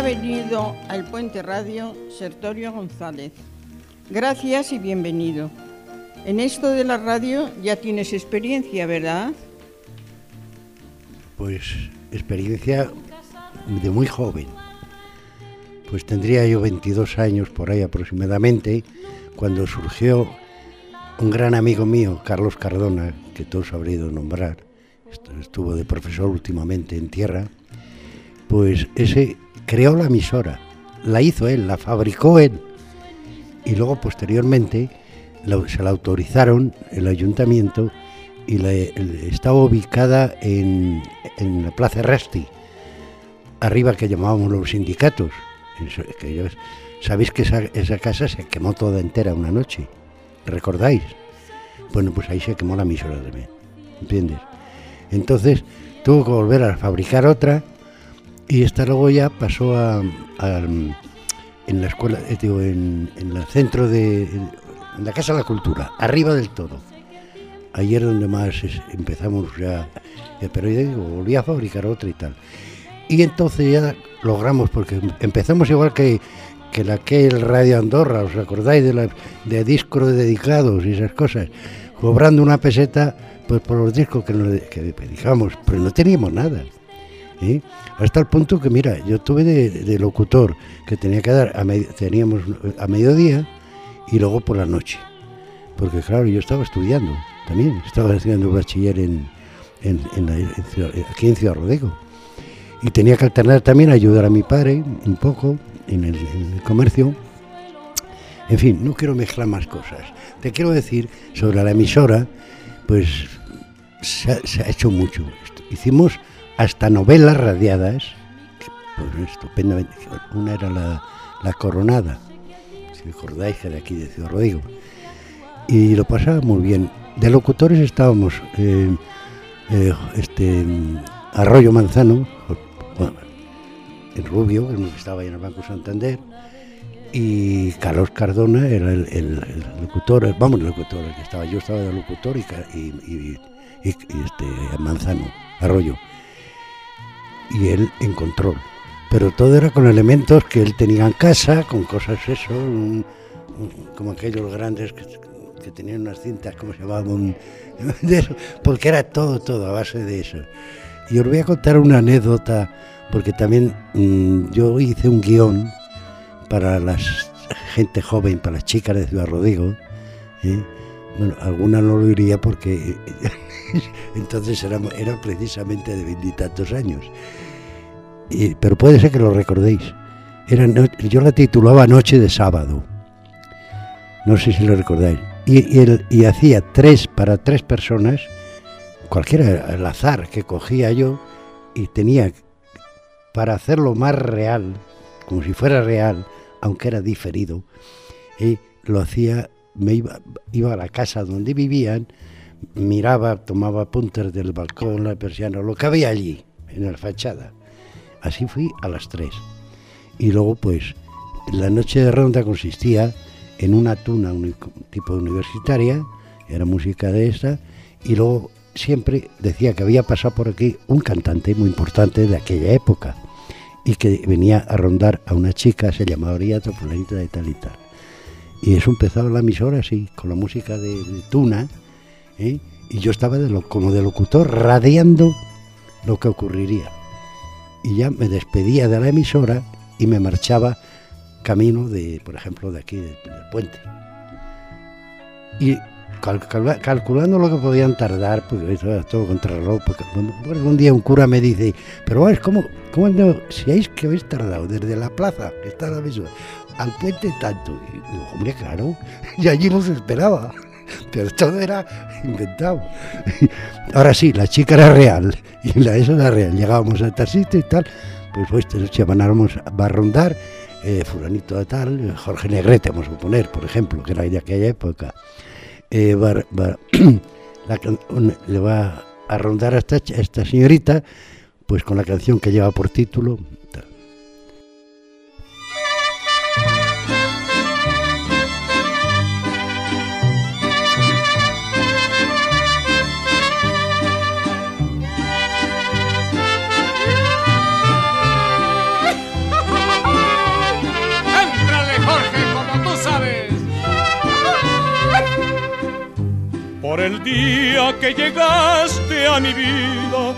ha al Puente Radio Sertorio González. Gracias y bienvenido. En esto de la radio ya tienes experiencia, ¿verdad? Pues experiencia de muy joven. Pues tendría yo 22 años por ahí aproximadamente, cuando surgió un gran amigo mío, Carlos Cardona, que todos habréis de nombrar, estuvo de profesor últimamente en tierra, pues ese creó la emisora, la hizo él, la fabricó él. Y luego posteriormente se la autorizaron el ayuntamiento y la, estaba ubicada en, la Plaza Rasti, arriba que llamábamos los sindicatos. Sabéis que esa, esa casa se quemó toda entera una noche, ¿recordáis? Bueno, pues ahí se quemó la emisora también, ¿entiendes? Entonces tuvo que volver a fabricar otra y esta luego ya pasó a, en la escuela, eh, digo, en, el centro de, en, la Casa de la Cultura, arriba del todo. Ayer donde más empezamos ya, pero yo digo, volví a fabricar otra y tal. Y entonces ya logramos, porque empezamos igual que, que la que el Radio Andorra, ¿os acordáis de, la, de discos dedicados y esas cosas? Cobrando una peseta pues por los discos que, nos, que dedicamos, pero no teníamos nada. ¿Eh? Hasta el punto que, mira, yo tuve de, locutor que tenía que dar, a teníamos a mediodía y luego por la noche. Porque, claro, yo estaba estudiando también, estaba estudiando bachiller en, en, aquí en Ciudad Rodrigo. Y tenía que alternar también, ayudar a mi padre un poco en el, comercio. En fin, no quiero mezclar más cosas. Te quiero decir sobre la emisora, pues se ha, hecho mucho. Hicimos hasta novelas radiadas, pues estupendamente. Una era la, Coronada, si recordáis que de aquí de Ciudad Rodrigo. Y lo pasaba muy bien. De locutores estábamos eh, eh, este, Arroyo Manzano, el Rubio, que estaba ahí en el Banco Santander, y Carlos Cardona era el, locutor, vamos, el locutor, el que estaba, yo estaba de locutor y, y, y este, Manzano, Arroyo y él en control. Pero todo era con elementos que él tenía en casa, con cosas eso, como aquellos grandes que, tenían unas cintas, ¿cómo se llamaban? porque era todo, todo a base de eso. Y os voy a contar una anécdota, porque también mm, yo hice un guion para la gente joven, para las chicas de Ciudad Rodrigo. ¿eh? Bueno, alguna no lo diría porque entonces era, precisamente de veintitantos años pero puede ser que lo recordéis. Era yo la titulaba Noche de Sábado. No sé si lo recordáis. Y, y, hacía tres para tres personas, cualquiera al azar que cogía yo, y tenía para hacerlo más real, como si fuera real, aunque era diferido, y lo hacía, me iba, iba a la casa donde vivían, miraba, tomaba puntas del balcón, la persiana, lo que había allí, en la fachada Así fui a las tres. Y luego, pues, la noche de ronda consistía en una tuna, un tipo universitaria, era música de esta, y luego siempre decía que había pasado por aquí un cantante muy importante de aquella época y que venía a rondar a una chica, se llamaba Oriato, fulanita de tal y tal. Y eso empezaba la emisora así, con la música de, Tuna, ¿eh? y yo estaba como de locutor radiando lo que ocurriría y ya me despedía de la emisora y me marchaba camino de, por ejemplo, de aquí, del, puente. Y calculando lo que podían tardar, porque eso era todo contra reloj, porque, un día un cura me dice, pero es como, ¿cómo si hay que habéis tardado desde la plaza, que está la emisora, al puente tanto? Y hombre, claro, y allí nos esperaba pero todo era inventado. Ahora sí, la chica era real y la eso era real. Llegábamos a tal sitio y tal, pues pues noche va a rondar eh, fulanito de tal, Jorge Negrete, vamos a poner, por ejemplo, que era de aquella época. Eh, le va a rondar a esta, a esta señorita, pues con la canción que lleva por título por el día que llegaste a mi vida.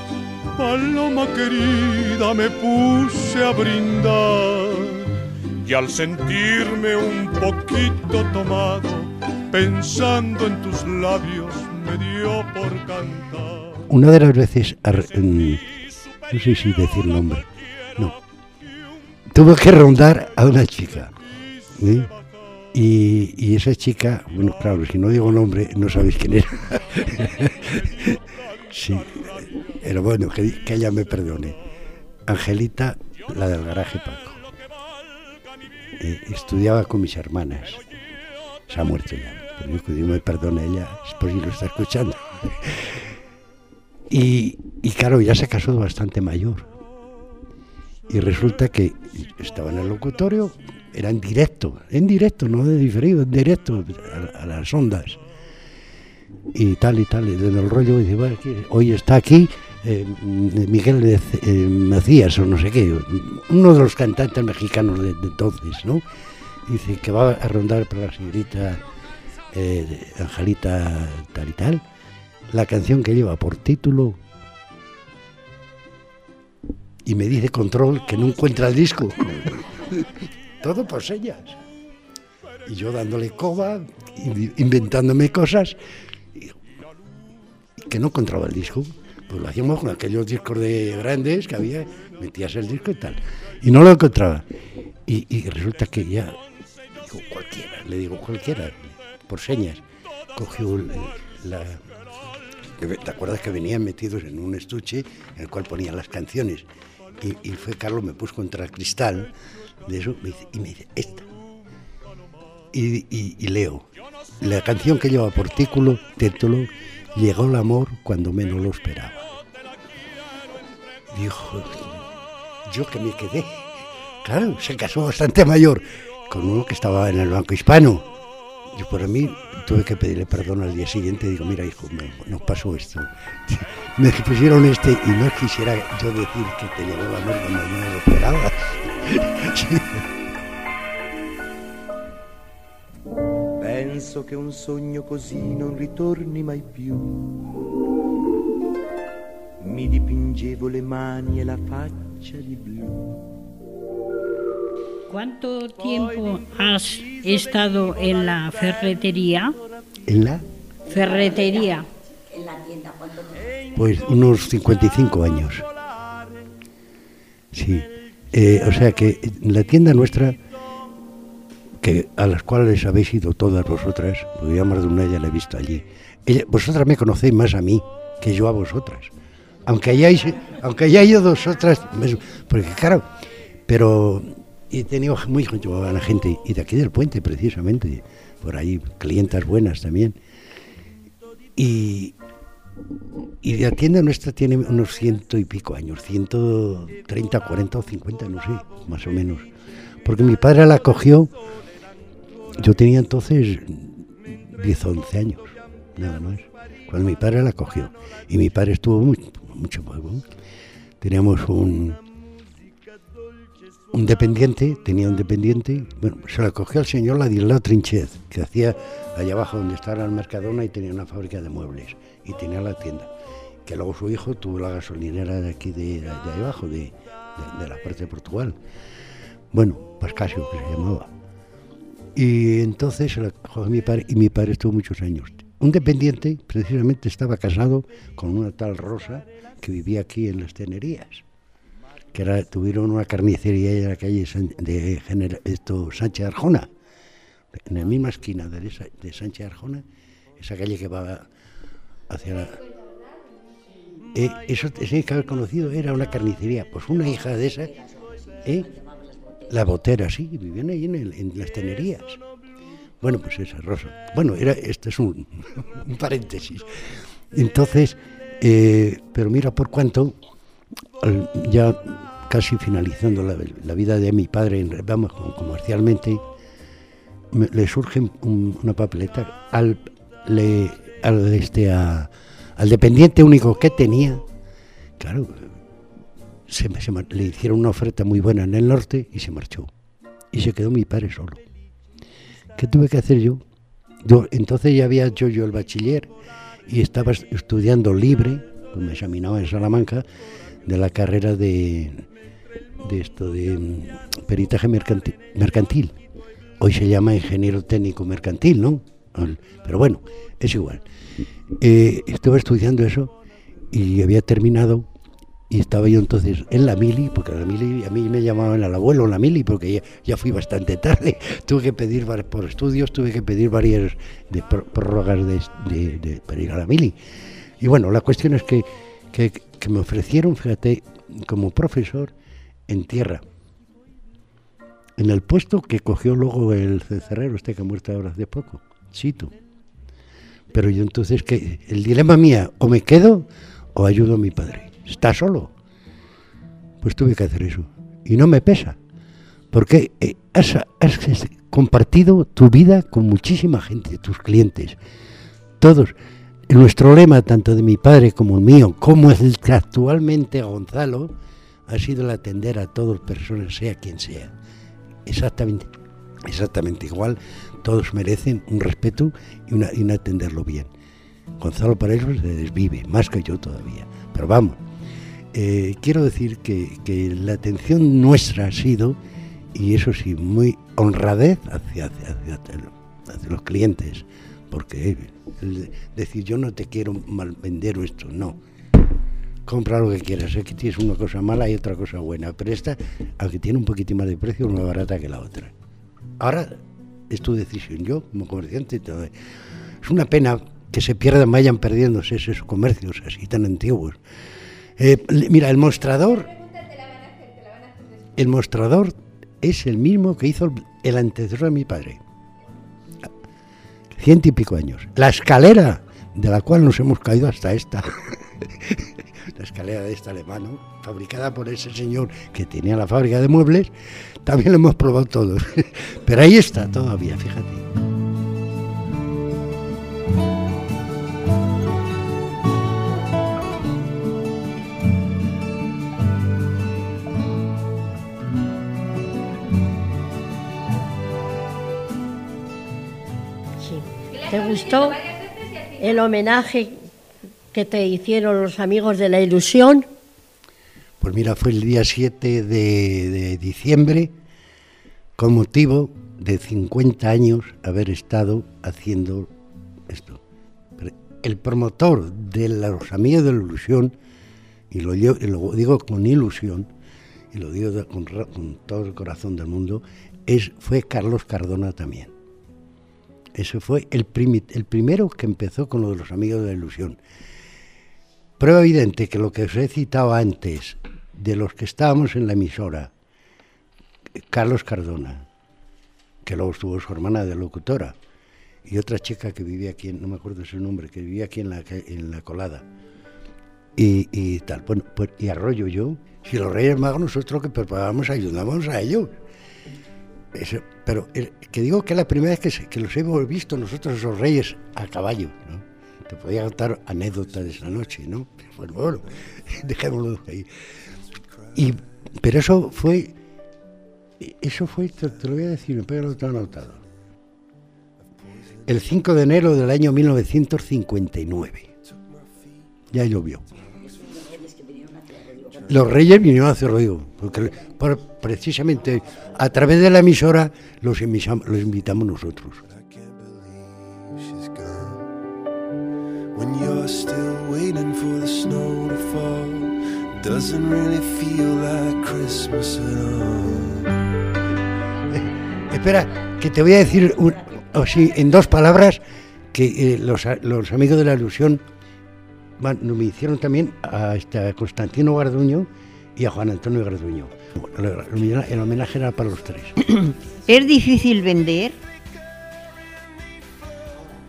Paloma querida, me puse a brindar y al sentirme un poquito tomado, pensando en tus labios, me dio por cantar. Una de las veces, no sé si decir nombre, no, tuve que rondar a una chica. Y, esa chica, bueno, claro, si no digo nombre, no sabéis quién era. sí, pero bueno, que, ella me perdone. Angelita, la del garaje Paco. Eh, estudiaba con mis hermanas. Se ha muerto ya. Pero yo que me perdone ella, es por si lo está escuchando. y, y claro, ya se casó bastante mayor. Y resulta que estaba en el locutorio, era en directo, en directo, no de diferido, en directo a, las ondas. Y tal y tal, y en el rollo dice, bueno, hoy está aquí eh, Miguel eh, Macías o no sé qué, uno de los cantantes mexicanos de, entonces, ¿no? Dice que va a rondar para la señorita eh, Angelita tal y tal, la canción que lleva por título y me dice control que no encuentra el disco. Todo por señas. Y yo dándole coba, inventándome cosas, que no encontraba el disco. Pues lo hacíamos con aquellos discos de grandes que había, metías el disco y tal. Y no lo encontraba. Y, resulta que ya, digo cualquiera, le digo cualquiera, por señas, cogió la, ¿Te acuerdas que venían metidos en un estuche en el cual ponían las canciones? Y, fue Carlos, me puso contra el cristal de eso y me dice, esta. Y, leo, la canción que lleva por título, título, Llegó el amor cuando menos lo esperaba. Dijo, yo que me quedé. Claro, se casó bastante mayor con uno que estaba en el Banco Hispano. Yo por mí tuve que pedirle perdón al día siguiente. Digo, mira hijo, me, nos pasó esto. me pusieron este y no quisiera yo decir que te llegó el amor cuando no lo esperaba. Penso che un sogno così non ritorni mai più. Mi dipingevo le mani e la faccia di blu. ¿Cuánto tiempo has estado en la ferretería? ¿En la? Ferretería. Pues unos 55 años. Sí. Eh, o sea que la tienda nuestra, que a las cuales habéis ido todas vosotras, porque ya más de una ya la he visto allí, vosotras me conocéis más a mí que yo a vosotras. Aunque hayáis, aunque haya ido vosotras, porque claro, pero he tenido muy buena gente, y de aquí del puente precisamente, por ahí, clientas buenas también. Y, y la tienda nuestra tiene unos ciento y pico años, 130, 40 o 50, no sé, más o menos. Porque mi padre la cogió, yo tenía entonces 10 o 11 años, nada más, cuando mi padre la cogió. Y mi padre estuvo mucho, mucho tiempo. Teníamos un, un dependiente, tenía un dependiente, bueno, se la cogió el señor Ladislao Trinchez, que hacía allá abajo donde estaba el Mercadona y tenía una fábrica de muebles tenía la tienda. Que luego su hijo tuvo la gasolinera de aquí de, de, abajo, de, la parte de Portugal. Bueno, Pascasio que se llamaba. Y entonces la cogió mi padre y mi padre estuvo muchos años. Un dependiente, precisamente, estaba casado con una tal Rosa que vivía aquí en las tenerías que era, tuvieron una carnicería en la calle de esto, Sánchez Arjona, en la misma esquina de, de Sánchez Arjona, esa calle que va hacia la... Eh, eso tenéis que haber conocido, era una carnicería. Pues una hija de esa, eh, la botera, sí, vivían ahí en, las tenerías. Bueno, pues esa, Rosa. Bueno, era, esto es un, paréntesis. Entonces, eh, pero mira por cuánto, ya casi finalizando la, vida de mi padre, vamos, comercialmente, le surge una papeleta al, le, al, este, al dependiente único que tenía, claro, le hicieron una oferta muy buena en el norte y se marchó. Y se quedó mi padre solo. ¿Qué tuve que hacer yo? Entonces ya había hecho yo el bachiller y estaba estudiando libre, pues me examinaba en Salamanca, de la carrera de, esto, de mm, peritaje mercantil. Hoy se llama ingeniero técnico mercantil, ¿no? Pero bueno, es igual. Eh, estaba estudiando eso y había terminado y estaba yo entonces en la mili, porque la mili a mí me llamaban el abuelo la mili, porque ya, fui bastante tarde. tuve que pedir por estudios, tuve que pedir varias de prórrogas de, para ir a la mili. Y bueno, la cuestión es que, que, me ofrecieron, fíjate, como profesor en tierra, en el puesto que cogió luego el cencerrero, este que ha muerto ahora hace poco, Sito. Pero yo entonces, que el dilema mía, o me quedo o ayudo a mi padre está solo. Pues tuve que hacer eso. Y no me pesa, porque eh, has, compartido tu vida con muchísima gente, tus clientes, todos. Nuestro lema, tanto de mi padre como el mío, como el que actualmente Gonzalo, ha sido el atender a todas personas, sea quien sea. Exactamente, exactamente igual, todos merecen un respeto y, una, y un atenderlo bien. Gonzalo para eso se desvive, más que yo todavía. Pero vamos, eh, quiero decir que, la atención nuestra ha sido, y eso sí, muy honradez hacia, hacia, los clientes, porque decir yo no te quiero mal vender esto, no. Compra lo que quieras, que tienes una cosa mala y otra cosa buena, pero esta, aunque tiene un poquito más de precio, es más barata que la otra. Ahora es tu decisión, yo como comerciante, es una pena que se pierdan, vayan perdiéndose esos comercios así tan antiguos. Eh, mira, el mostrador. El mostrador es el mismo que hizo el antecesor de mi padre. Ciento y pico años. La escalera de la cual nos hemos caído hasta esta. la escalera de este alemán, fabricada por ese señor que tenía la fábrica de muebles, también lo hemos probado todos. Pero ahí está todavía, fíjate. ¿Te gustó el homenaje que te hicieron los amigos de la ilusión? Pues mira, fue el día 7 de, diciembre, con motivo de 50 años haber estado haciendo esto. El promotor de los amigos de la ilusión, y lo, digo con ilusión, y lo digo con, todo el corazón del mundo, es, fue Carlos Cardona también. Ese fue el, el primero que empezó con lo de los amigos de la ilusión. Prueba evidente que lo que os he citado antes, de los que estábamos en la emisora, Carlos Cardona, que luego estuvo su hermana de locutora, y otra chica que vivía aquí, no me acuerdo su nombre, que vivía aquí en la, colada, y, tal. Bueno, pues, y Arroyo yo, si los Reyes Magos nosotros que preparábamos ayudamos a ellos pero que digo que es la primera vez que, los hemos visto nosotros esos reyes a caballo, ¿no? Podía contar anécdotas de esa noche, ¿no? Bueno, bueno, dejémoslo ahí. Y, pero eso fue, eso fue, te, lo voy a decir, espero lo tengo anotado. El 5 de enero del año 1959. Ya llovió. Los reyes vinieron a Rodrigo, porque precisamente a través de la emisora los, los invitamos nosotros. Espera, que te voy a decir en dos palabras que eh, los, los amigos de la ilusión bueno, me hicieron también a, este, Constantino Garduño y a Juan Antonio Garduño. El homenaje era para los tres. ¿Es difícil vender?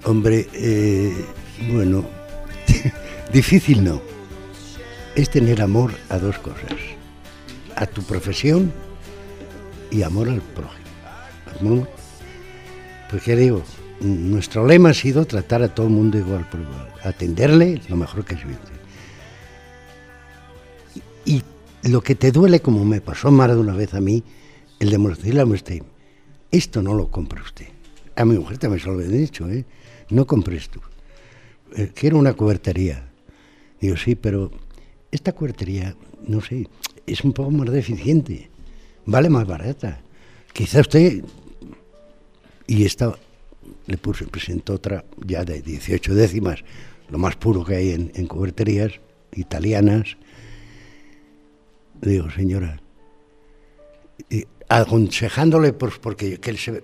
Hombre, eh, bueno, difícil no. Es tener amor a dos cosas. A tu profesión y amor al prójimo. Pues ya digo, nuestro lema ha sido tratar a todo el mundo igual por igual, atenderle lo mejor que se puede. Y, lo que te duele, como me pasó más de una vez a mí, el demostrarle a usted, esto no lo compra usted, a mi mujer también se lo he dicho, ¿eh? No compres tú. Eh, quiero una cubertería. Digo, sí, pero esta cubertería, no sé, es un poco más deficiente. Vale más barata. Quizá usted... Y esta le puse, presentó otra ya de 18 décimas, lo más puro que hay en, en cuberterías italianas. Digo, señora, y aconsejándole, pues, porque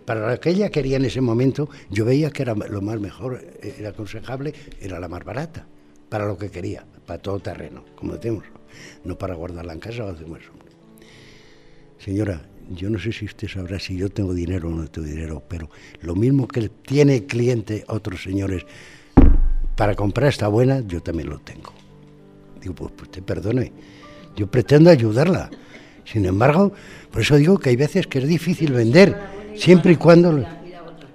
para lo que ella quería en ese momento, yo veía que era lo más mejor, eh, era aconsejable, era la más barata, para lo que quería, para todo terreno, como decimos, no para guardarla en casa o hacer más hombre. Señora, yo no sé si usted sabrá si yo tengo dinero o no tengo dinero, pero lo mismo que tiene el cliente otros señores para comprar esta buena, yo también lo tengo. Digo, pues, pues te perdone, yo pretendo ayudarla. Sin embargo, por eso digo que hay veces que es difícil vender, siempre y cuando...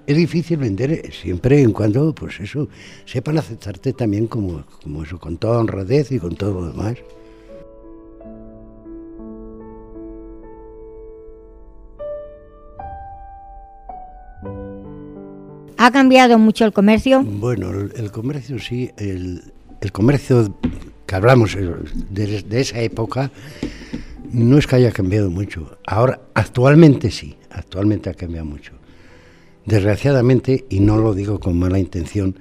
Es difícil vender eh, siempre y cuando, pues eso, sepan aceptarte también como, como eso, con toda honradez y con todo lo demás. ¿Ha cambiado mucho el comercio? Bueno, el, comercio sí, el, el comercio que hablamos eh, de, de esa época no es que haya cambiado mucho. Ahora, actualmente sí, actualmente ha cambiado mucho. Desgraciadamente, y no lo digo con mala intención,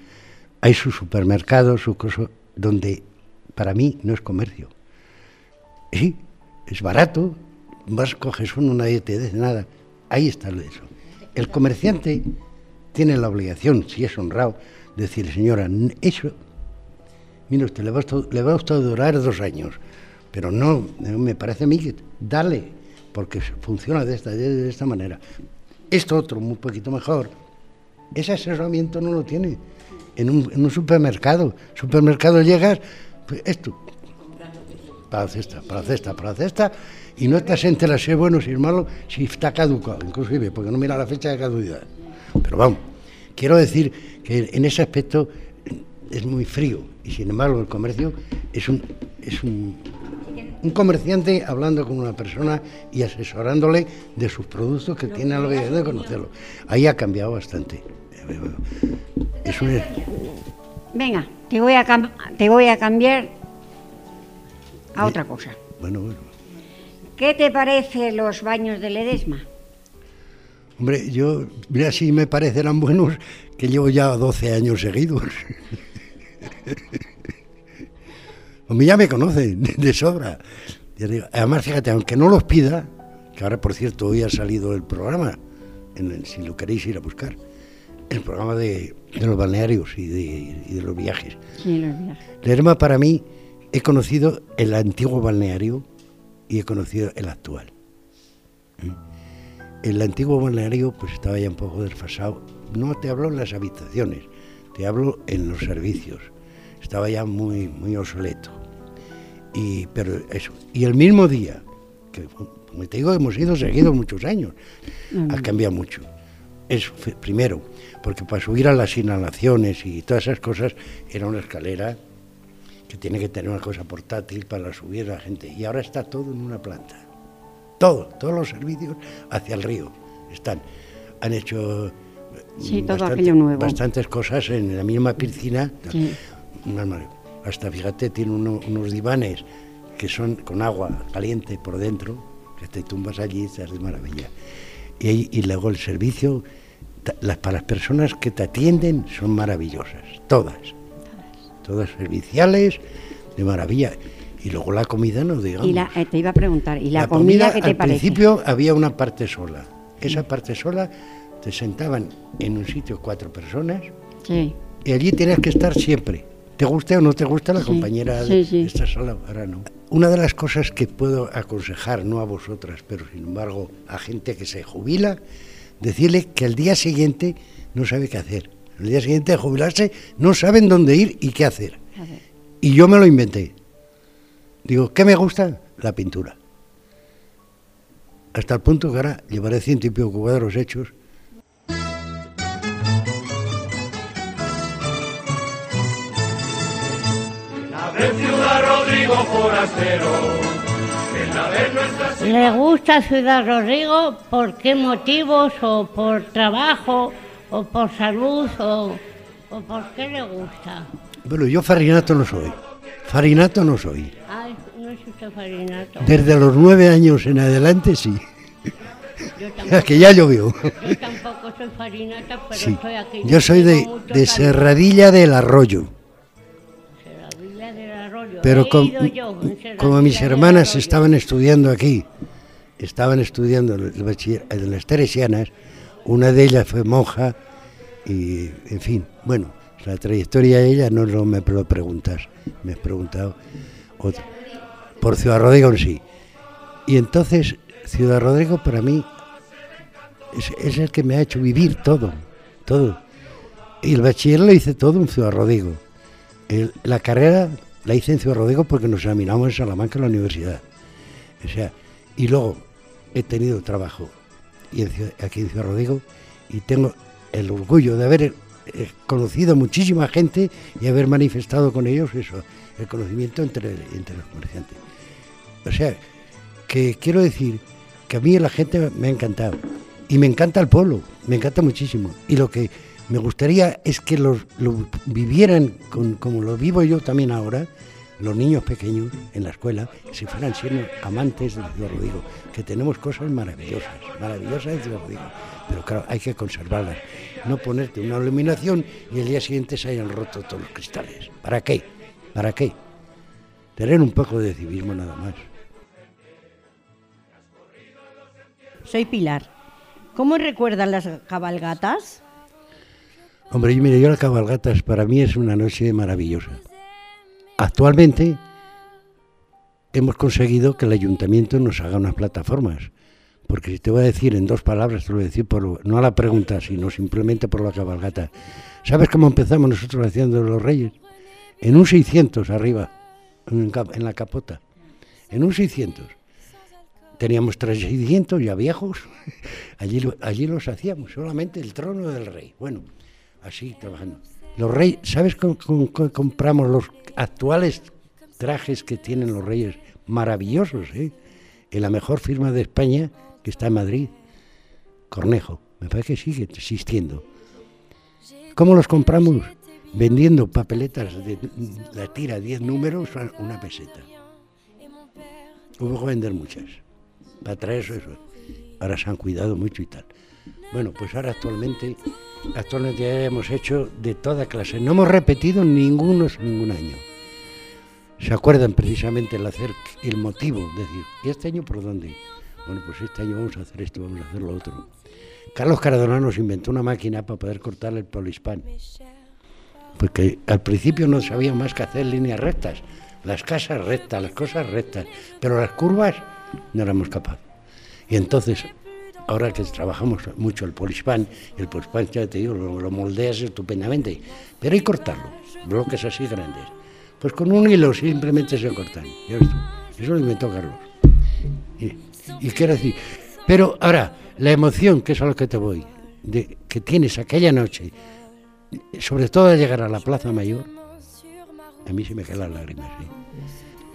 hay sus supermercados, sus cosas, donde para mí no es comercio. Sí, es barato, vas, coges uno, nadie te dice nada. Ahí está eso. El comerciante tiene la obligación, si es honrado, de decir, señora, eso, mire usted, le va, a le va a durar dos años, pero no, no me parece a mí que dale, porque funciona de esta, de esta manera. Esto otro, un poquito mejor, ese asesoramiento no lo tiene en un, supermercado. Supermercado llegas, pues esto, para cesta, para cesta, para cesta, y no estás entre si es bueno, si es malo, si está caducado, inclusive, porque no mira la fecha de caducidad. Pero vamos, quiero decir que en ese aspecto es muy frío, y sin embargo el comercio es un, es un, un comerciante hablando con una persona y asesorándole de sus productos que tiene la obligación de conocerlo. Ahí ha cambiado bastante. Es un, Venga, te voy a, te voy a cambiar a otra cosa. bueno, bueno. ¿Qué te parece los baños de Ledesma? Hombre, yo, mira si me parecerán buenos que llevo ya 12 años seguidos. A mí ya me conocen de sobra. Además, fíjate, aunque no los pida, que ahora por cierto hoy ha salido el programa, en el- si lo queréis ir a buscar, el programa de, de los balnearios y de, y de los viajes. Sí, los viajes. Lerma para mí he conocido el antiguo balneario y he conocido el actual. ¿Mm? El antiguo balneario pues estaba ya un poco desfasado. No te hablo en las habitaciones, te hablo en los servicios. Estaba ya muy, muy obsoleto. Y, pero eso. Y el mismo día, que como te digo, hemos ido seguidos muchos años, ha cambiado mucho. Es primero, porque para subir a las inhalaciones y todas esas cosas era una escalera que tiene que tener una cosa portátil para subir a la gente. Y ahora está todo en una planta. Todo, todos los servicios hacia el río están. Han hecho Sí, mm, todo aquello nuevo. bastantes cosas en la misma piscina. Sí. Una mar- Hasta fíjate, tiene uno- unos divanes que son con agua caliente por dentro, que te tumbas allí y estás de maravilla. Y, luego el servicio, las, para las personas que te atienden son maravillosas, todas. Todas serviciales, de maravilla. Y luego la comida, no digamos. Y la, eh, te iba a preguntar, ¿y la, comida, qué te al parece? principio había una parte sola. Esa parte sola te sentaban en un sitio cuatro personas Sí. y allí tenías que estar siempre. Te guste o no te gusta la Sí, compañera sí, de esta sala, ahora no. Una de las cosas que puedo aconsejar, no a vosotras, pero sin embargo a gente que se jubila, decirle que al día siguiente no sabe qué hacer. El día siguiente de jubilarse no saben dónde ir y qué hacer. Y yo me lo inventé. Digo, ¿qué me gusta? La pintura. Hasta el punto que ahora llevaré ciento y pico cuadros hechos. ¿Le gusta Ciudad Rodrigo? ¿Por qué motivos? ¿O por trabajo? o por salud o, o por qué le gusta. Bueno, yo farinato no soy. Farinato no soy. Ay, no es usted farinato. Desde los nueve años en adelante sí. Yo Es que ya llovió. yo tampoco soy farinata, pero Sí. estoy aquí. Yo soy de, de. Serradilla del Arroyo. Pero com- yo como mis hermanas estaban estudiando aquí, estaban estudiando en las teresianas, una de ellas fue monja y, en fin, bueno, la trayectoria de ella no lo me lo preguntas, me has preguntado otra. por Ciudad Rodrigo en sí. Y entonces, Ciudad Rodrigo para mí es, es el que me ha hecho vivir todo, todo. Y el bachiller lo hice todo en Ciudad Rodrigo. El- la carrera la hice en Ciudad porque nos examinamos en Salamanca en la universidad. O sea, y luego he tenido trabajo y aquí en Ciudad Rodrigo y tengo el orgullo de haber eh, conocido muchísima gente y haber manifestado con ellos eso, el conocimiento entre, entre los comerciantes. O sea, que quiero decir que a mí la gente me ha encantado y me encanta el pueblo, me encanta muchísimo. Y lo que me gustaría es que lo vivieran con- como lo vivo yo también ahora, los niños pequeños en la escuela, si fueran siendo amantes de Ciudad Rodrigo, que tenemos cosas maravillosas, maravillosas Ciudad Rodrigo, pero claro, hay que conservarlas, no ponerte una iluminación y el día siguiente se hayan roto todos los cristales. ¿Para qué? ¿Para qué? Tener un poco de civismo nada más. Soy Pilar. ¿Cómo recuerdan las cabalgatas? Hombre, yo, mire, yo la cabalgatas para mí es una noche maravillosa. Actualmente hemos conseguido que el ayuntamiento nos haga unas plataformas. Porque si te voy a decir en dos palabras, te lo voy a decir por, no a la pregunta, sino simplemente por la cabalgata. ¿Sabes cómo empezamos nosotros haciendo los reyes? En un 600 arriba, en, la capota. En un 600. Teníamos tres 600 ya viejos. Allí, allí los hacíamos, solamente el trono del rey. Bueno, así trabajando. Los reyes, ¿sabes cómo, cómo- cómo compramos los actuales trajes que tienen los reyes? Maravillosos, ¿eh? En la mejor firma de España, que está en Madrid. Cornejo, me parece que sigue existiendo. ¿Cómo los compramos? Vendiendo papeletas de la tira 10 números una peseta. Hubo que vender muchas para traer eso. Ahora se han cuidado mucho y tal. Bueno, pues ahora actualmente, actualmente ya hemos hecho de toda clase. No hemos repetido ninguno ningún año. Se acuerdan precisamente el hacer el motivo, decir, ¿y este año por dónde? Bueno, pues este año vamos a hacer esto, vamos a hacer lo otro. Carlos Cardona nos inventó una máquina para poder cortar el polispán. Porque al principio no sabía más que hacer líneas rectas, las casas rectas, las cosas rectas, pero las curvas no éramos capaces. Y entonces, ahora que trabajamos mucho el polispán, el polispán ya te digo, lo, moldeas estupendamente, pero hay que cortarlo, bloques así grandes. Pues con un hilo simplemente se cortan. Eso lo inventó Carlos. Y, y quiero decir, pero ahora, la emoción, que es a lo que te voy, de, que tienes aquella noche, sobre todo al llegar a la Plaza Mayor, a mí se me caen las lágrimas. ¿sí?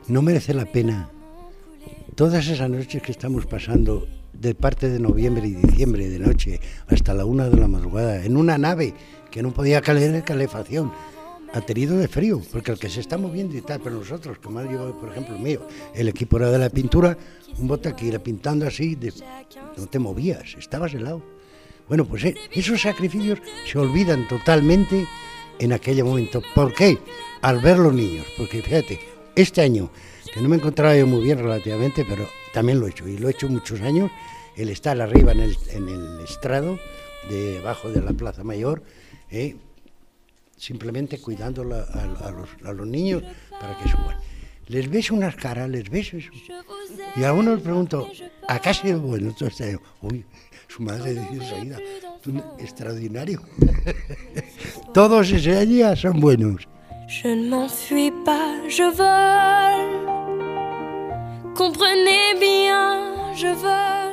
No merece la pena todas esas noches que estamos pasando de parte de noviembre y diciembre de noche hasta la una de la madrugada en una nave que no podía caer calefacción ha tenido de frío, porque el que se está moviendo y tal, pero nosotros, como yo, por ejemplo, el mío, el equipo era de la pintura, un bote que ir pintando así, no te movías, estabas helado. Bueno, pues eh, esos sacrificios se olvidan totalmente en aquel momento. ¿Por qué? Al ver los niños, porque fíjate, este año, que no me encontraba yo muy bien relativamente, pero también lo he hecho, y lo he hecho muchos años, el estar arriba en el, estrado, debajo de la Plaza Mayor, eh, simplemente cuidando a, a los, a niños para que suban. Les ves unas caras, les ves eso. Y a uno les pregunto, ¿acá ha sido bueno? Entonces, uy, su madre dice enseguida, "Tú, extraordinario. Todos ese día son buenos. Je ne m'enfuis pas, je vole. Comprenez bien, je vole.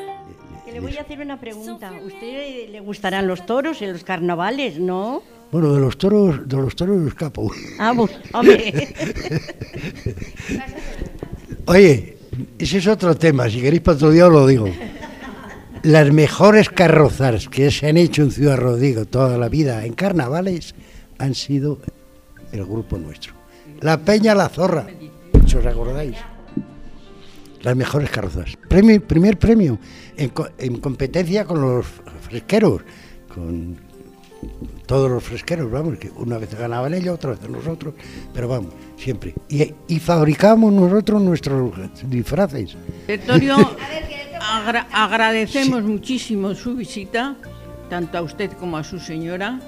Le voy a hacer una pregunta. ¿A usted le gustarán los toros en los carnavales, no? Bueno, de los toros, de los toros escapo. Ah, bu- hombre. Oye, ese es otro tema, si queréis para otro día os lo digo. las mejores carrozas que se han hecho en Ciudad Rodrigo toda la vida en carnavales han sido el grupo nuestro. La Peña La Zorra, si os acordáis. Las mejores carrozas. Premio, primer premio en, co- en competencia con los fresqueros, con todos los fresqueros, vamos, que una vez ganaban ellos, otra vez nosotros, pero vamos, siempre. Y, y fabricamos nosotros nuestros disfraces. Sertorio, agra- agradecemos muchísimo su visita, tanto a usted como a su señora,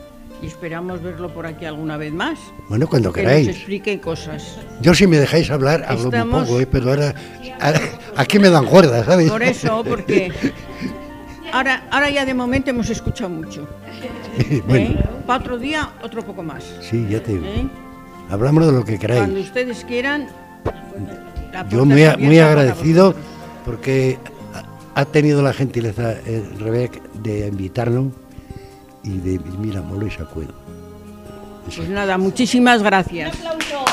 y esperamos verlo por aquí alguna vez más. Bueno, cuando Que nos queráis. explique cosas. Yo si me dejáis hablar, hablo Estamos- un poco, ¿eh? pero ahora aquí me dan cuerda, ¿sabes? Por eso, porque ahora, ahora ya de momento hemos escuchado mucho. bueno, Para otro día, otro poco más. sí, ya te digo. ¿eh? Hablamos de lo que Cuando queráis. ustedes quieran. Yo muy, a- muy agradecido porque ha tenido la gentileza, eh, Rebeca, de invitarnos y de Mira Moles Acuedo. Pues nada, muchísimas gracias. Un aplauso.